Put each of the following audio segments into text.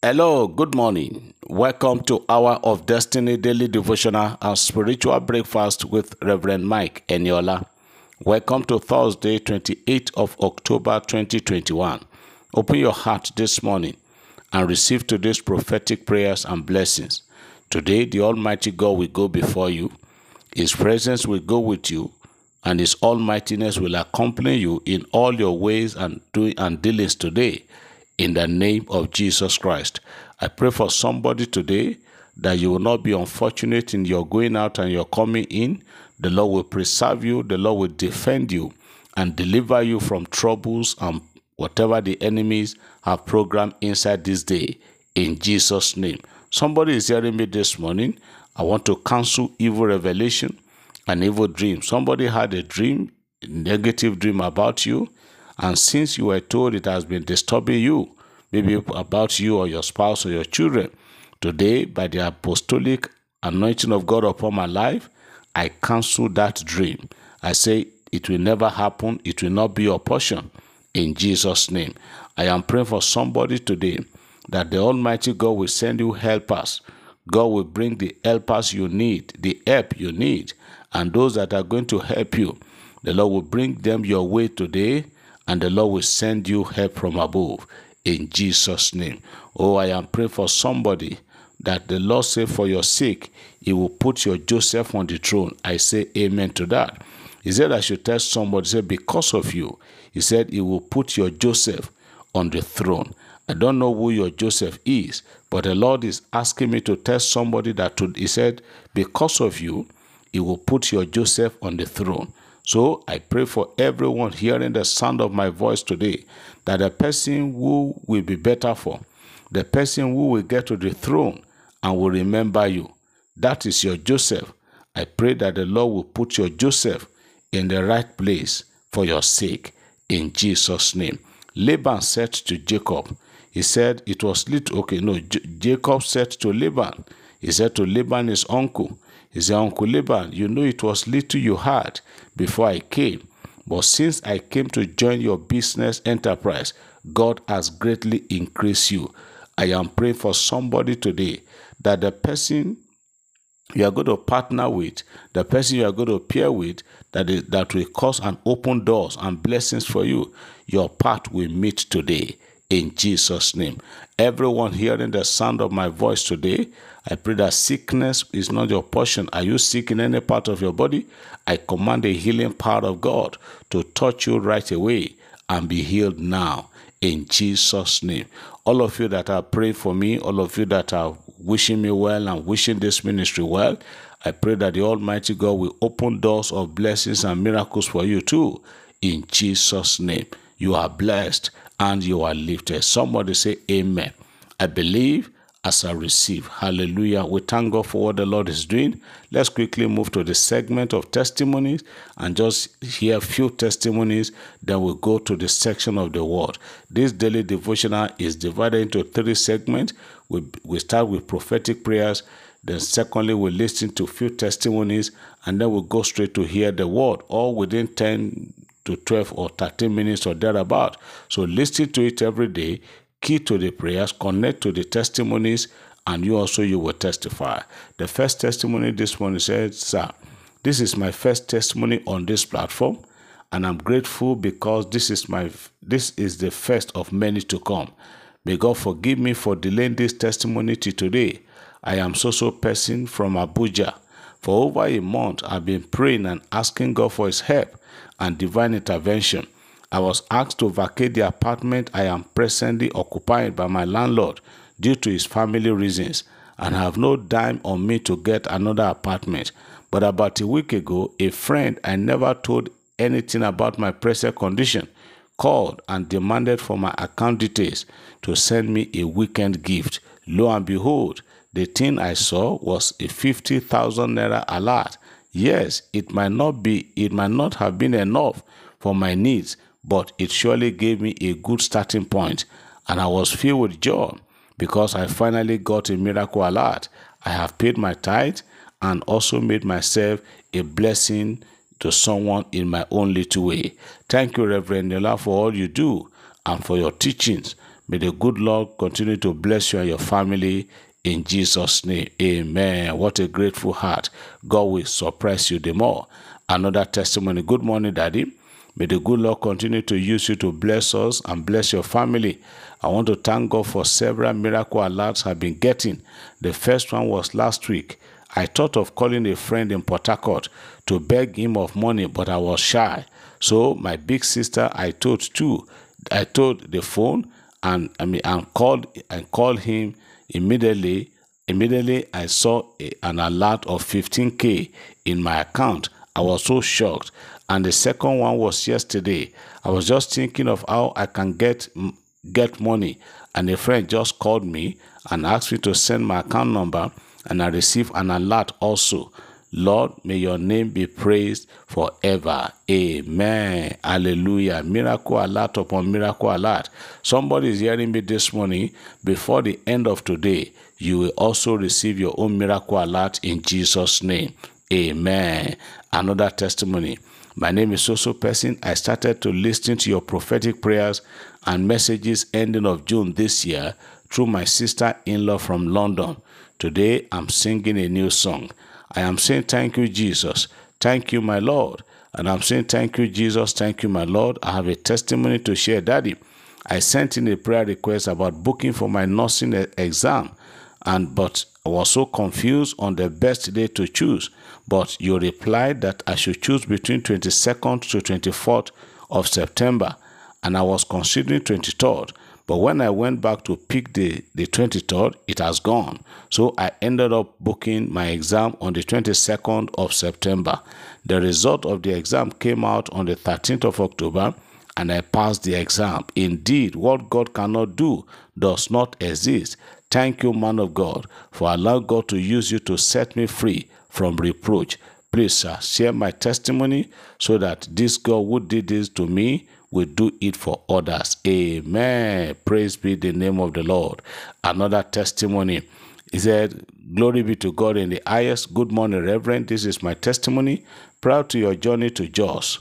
Hello, good morning. Welcome to Hour of Destiny Daily Devotional and Spiritual Breakfast with Reverend Mike Eniola. Welcome to Thursday, 28th of October 2021. Open your heart this morning and receive today's prophetic prayers and blessings. Today, the Almighty God will go before you. His presence will go with you, and His almightiness will accompany you in all your ways and doing and dealings today in the name of Jesus Christ. I pray for somebody today that you will not be unfortunate in your going out and your coming in. The Lord will preserve you, the Lord will defend you and deliver you from troubles and whatever the enemies have programmed inside this day in Jesus' name. Somebody is hearing me this morning. I want to cancel evil revelation and evil dream. Somebody had a dream, a negative dream about you and since you were told it has been disturbing you, maybe about you or your spouse or your children, today, by the apostolic anointing of God upon my life, I cancel that dream. I say it will never happen, it will not be your portion. In Jesus' name. I am praying for somebody today that the Almighty God will send you helpers. God will bring the helpers you need, the help you need, and those that are going to help you. The Lord will bring them your way today and the Lord will send you help from above in Jesus' name. Oh, I am praying for somebody that the Lord say for your sake, He will put your Joseph on the throne. I say amen to that. He said I should tell somebody, say, because of you, He said He will put your Joseph on the throne. I don't know who your Joseph is, but the Lord is asking me to tell somebody that to, He said, because of you, He will put your Joseph on the throne. So I pray for everyone hearing the sound of my voice today that the person who will be better for, the person who will get to the throne and will remember you, that is your Joseph. I pray that the Lord will put your Joseph in the right place for your sake in Jesus' name. Laban said to Jacob, he said it was little, okay, no, J Jacob said to Laban, he said to Laban, his uncle, he said, Uncle Laban, you know it was little you had before I came. But since I came to join your business enterprise, God has greatly increased you. I am praying for somebody today that the person you are going to partner with, the person you are going to pair with, that is, that will cause and open doors and blessings for you, your path will meet today in Jesus' name. Everyone hearing the sound of my voice today, I pray that sickness is not your portion. Are you sick in any part of your body? I command the healing power of God to touch you right away and be healed now in Jesus' name. All of you that are praying for me, all of you that are wishing me well and wishing this ministry well, I pray that the Almighty God will open doors of blessings and miracles for you too. In Jesus' name, you are blessed and you are lifted. Somebody say, Amen. I believe as I receive. Hallelujah. We thank God for what the Lord is doing. Let's quickly move to the segment of testimonies and just hear a few testimonies. Then we'll go to the section of the word. This daily devotional is divided into three segments. We, we start with prophetic prayers. Then, secondly, we listen to few testimonies and then we'll go straight to hear the word, all within 10 to 12 or 13 minutes or thereabout. So, listen to it every day key to the prayers, connect to the testimonies, and you also you will testify. The first testimony this morning said, Sir, this is my first testimony on this platform, and I'm grateful because this is my this is the first of many to come. May God forgive me for delaying this testimony to today. I am so-so person from Abuja. For over a month, I've been praying and asking God for his help and divine intervention. I was asked to vacate the apartment I am presently occupied by my landlord due to his family reasons and have no dime on me to get another apartment. But about a week ago, a friend I never told anything about my present condition called and demanded for my account details to send me a weekend gift. Lo and behold, the thing I saw was a 50,000 naira alert. Yes, it might not be it might not have been enough for my needs, but it surely gave me a good starting point, and I was filled with joy because I finally got a miracle alert. I have paid my tithe and also made myself a blessing to someone in my own little way. Thank you, Reverend Eniola, for all you do and for your teachings. May the good Lord continue to bless you and your family in Jesus' name. Amen. What a grateful heart. God will surprise you the more. Another testimony. Good morning, Daddy. May the good Lord continue to use you to bless us and bless your family. I want to thank God for several miracle alerts I've been getting. The first one was last week. I thought of calling a friend in Port Harcourt to beg him of money, but I was shy. So my big sister, I told too. I told the phone and I mean and called and called him immediately. Immediately, I saw a, an alert of 15k in my account. I was so shocked. And the second one was yesterday. I was just thinking of how I can get get money, and a friend just called me and asked me to send my account number, and I received an alert also. Lord, may your name be praised forever. Amen. Hallelujah. Miracle alert upon miracle alert. Somebody is hearing me this morning. Before the end of today, you will also receive your own miracle alert in Jesus' name. Amen. Another testimony. My name is Soso Person. I started to listen to your prophetic prayers and messages ending of June this year through my sister-in-law from London. Today, I'm singing a new song. I am saying thank you, Jesus. Thank you, my Lord. And I'm saying thank you, Jesus. Thank you, my Lord. I have a testimony to share, Daddy. I sent in a prayer request about booking for my nursing exam, and but I was so confused on the best day to choose. But you replied that I should choose between 22nd to 24th of September, and I was considering 23rd. But when I went back to pick the, the 23rd, it has gone. So I ended up booking my exam on the 22nd of September. The result of the exam came out on the 13th of October and I passed the exam. Indeed, what God cannot do does not exist. Thank you, man of God, for allowing God to use you to set me free from reproach. Please, sir, share my testimony so that this God who did this to me will do it for others. Amen. Praise be the name of the Lord. Another testimony. He said, Glory be to God in the highest. Good morning, Reverend. This is my testimony. Proud to your journey to Jos.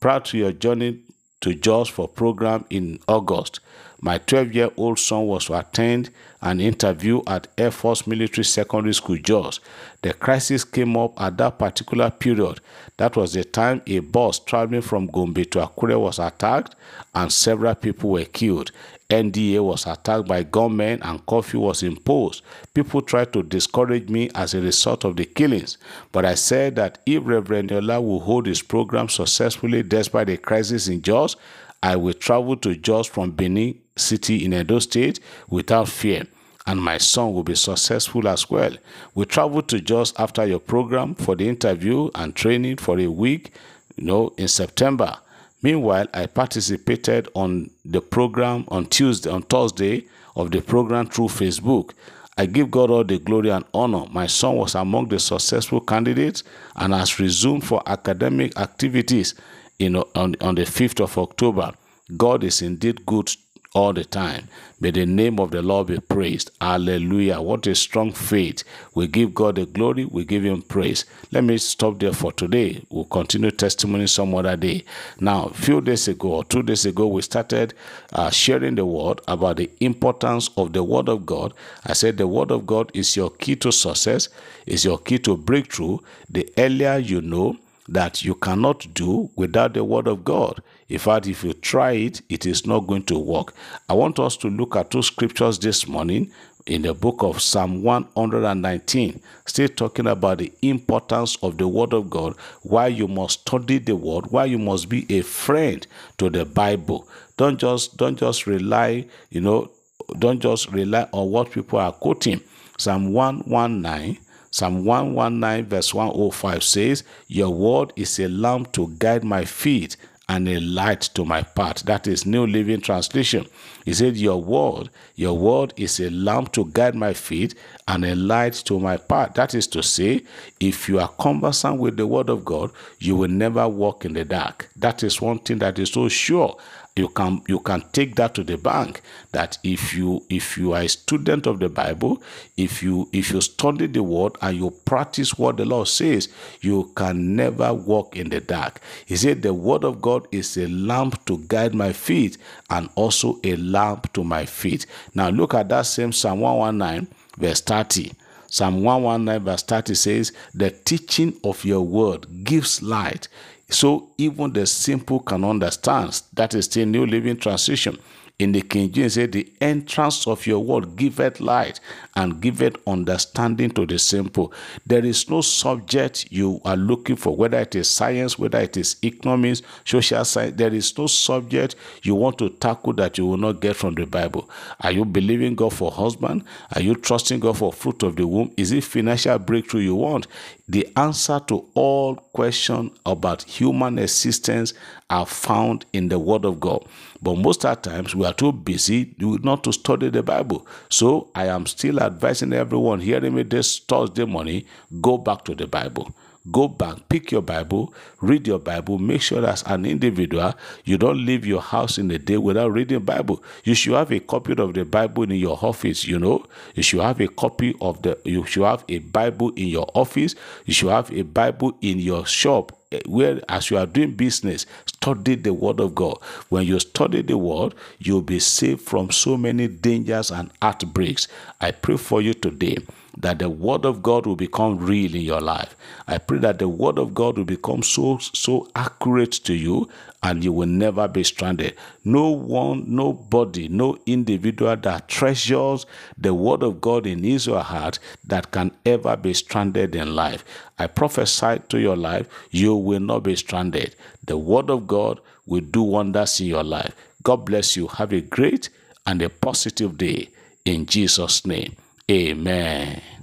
Proud to your journey to Jos for program in August. My 12 year old son was to attend an interview at Air Force Military Secondary School, Jos. The crisis came up at that particular period. That was the time a bus traveling from Gombe to Akure was attacked and several people were killed. NDA was attacked by gunmen and curfew was imposed. People tried to discourage me as a result of the killings, but I said that if Reverend Eniola will hold his program successfully despite the crisis in Jos, I will travel to Jos from Benin City in Edo State without fear and my son will be successful as well. We traveled to Jos after your program for the interview and training for a week, you know, in September. Meanwhile, I participated on the program on Tuesday, on Thursday of the program through Facebook. I give God all the glory and honor. My son was among the successful candidates and has resumed for academic activities know, on, on the 5th of October. God is indeed good all the time. May the name of the Lord be praised. Hallelujah. What a strong faith. We give God the glory, we give Him praise. Let me stop there for today. We'll continue testimony some other day. Now, a few days ago or two days ago, we started uh, sharing the word about the importance of the Word of God. I said the Word of God is your key to success, is your key to breakthrough. The earlier you know, that you cannot do without the Word of God. In fact, if you try it, it is not going to work. I want us to look at two scriptures this morning in the book of Psalm 119, still talking about the importance of the Word of God, why you must study the Word, why you must be a friend to the Bible. Don't just don't just rely, you know, don't just rely on what people are quoting. Psalm 119 Psalm 119, verse 105 says, Your word is a lamp to guide my feet and a light to my path. That is New Living Translation. He said, Your word, your word is a lamp to guide my feet and a light to my path. That is to say, if you are conversant with the word of God, you will never walk in the dark. That is one thing that is so sure you can you can take that to the bank that if you if you are a student of the bible if you if you study the word and you practice what the lord says you can never walk in the dark. He said the word of god is a lamp to guide my feet and also a lamp to my feet. Now look at that same psalm 119 verse 30 Psalm 119 verse 30 says, The teaching of your word gives light. So even the simple can understand. That is the New Living Translation. In the King James, say, The entrance of your word giveth light and giveth understanding to the simple. There is no subject you are looking for, whether it is science, whether it is economics, social science. There is no subject you want to tackle that you will not get from the Bible. Are you believing God for husband? Are you trusting God for fruit of the womb? Is it financial breakthrough you want? The answer to all questions about human existence are found in the Word of God. But most of the times we are too busy not to study the Bible. So I am still advising everyone hearing me this Thursday morning go back to the Bible go back, pick your Bible, read your Bible. Make sure as an individual you don't leave your house in a day without reading Bible. You should have a copy of the Bible in your office. You know, you should have a copy of the. You should have a Bible in your office. You should have a Bible in your shop Eh, where as you are doing business study the word of god when you study the word you'll be saved from so many dangers and outbreaks i pray for you today that the word of God will become real in your life. I pray that the word of God will become so so accurate to you and you will never be stranded. No one, nobody, no individual that treasures the word of God in his or her heart that can ever be stranded in life. I prophesy to your life, you will not be stranded. The word of God will do wonders in your life. God bless you. Have a great and a positive day in Jesus' name. Amen.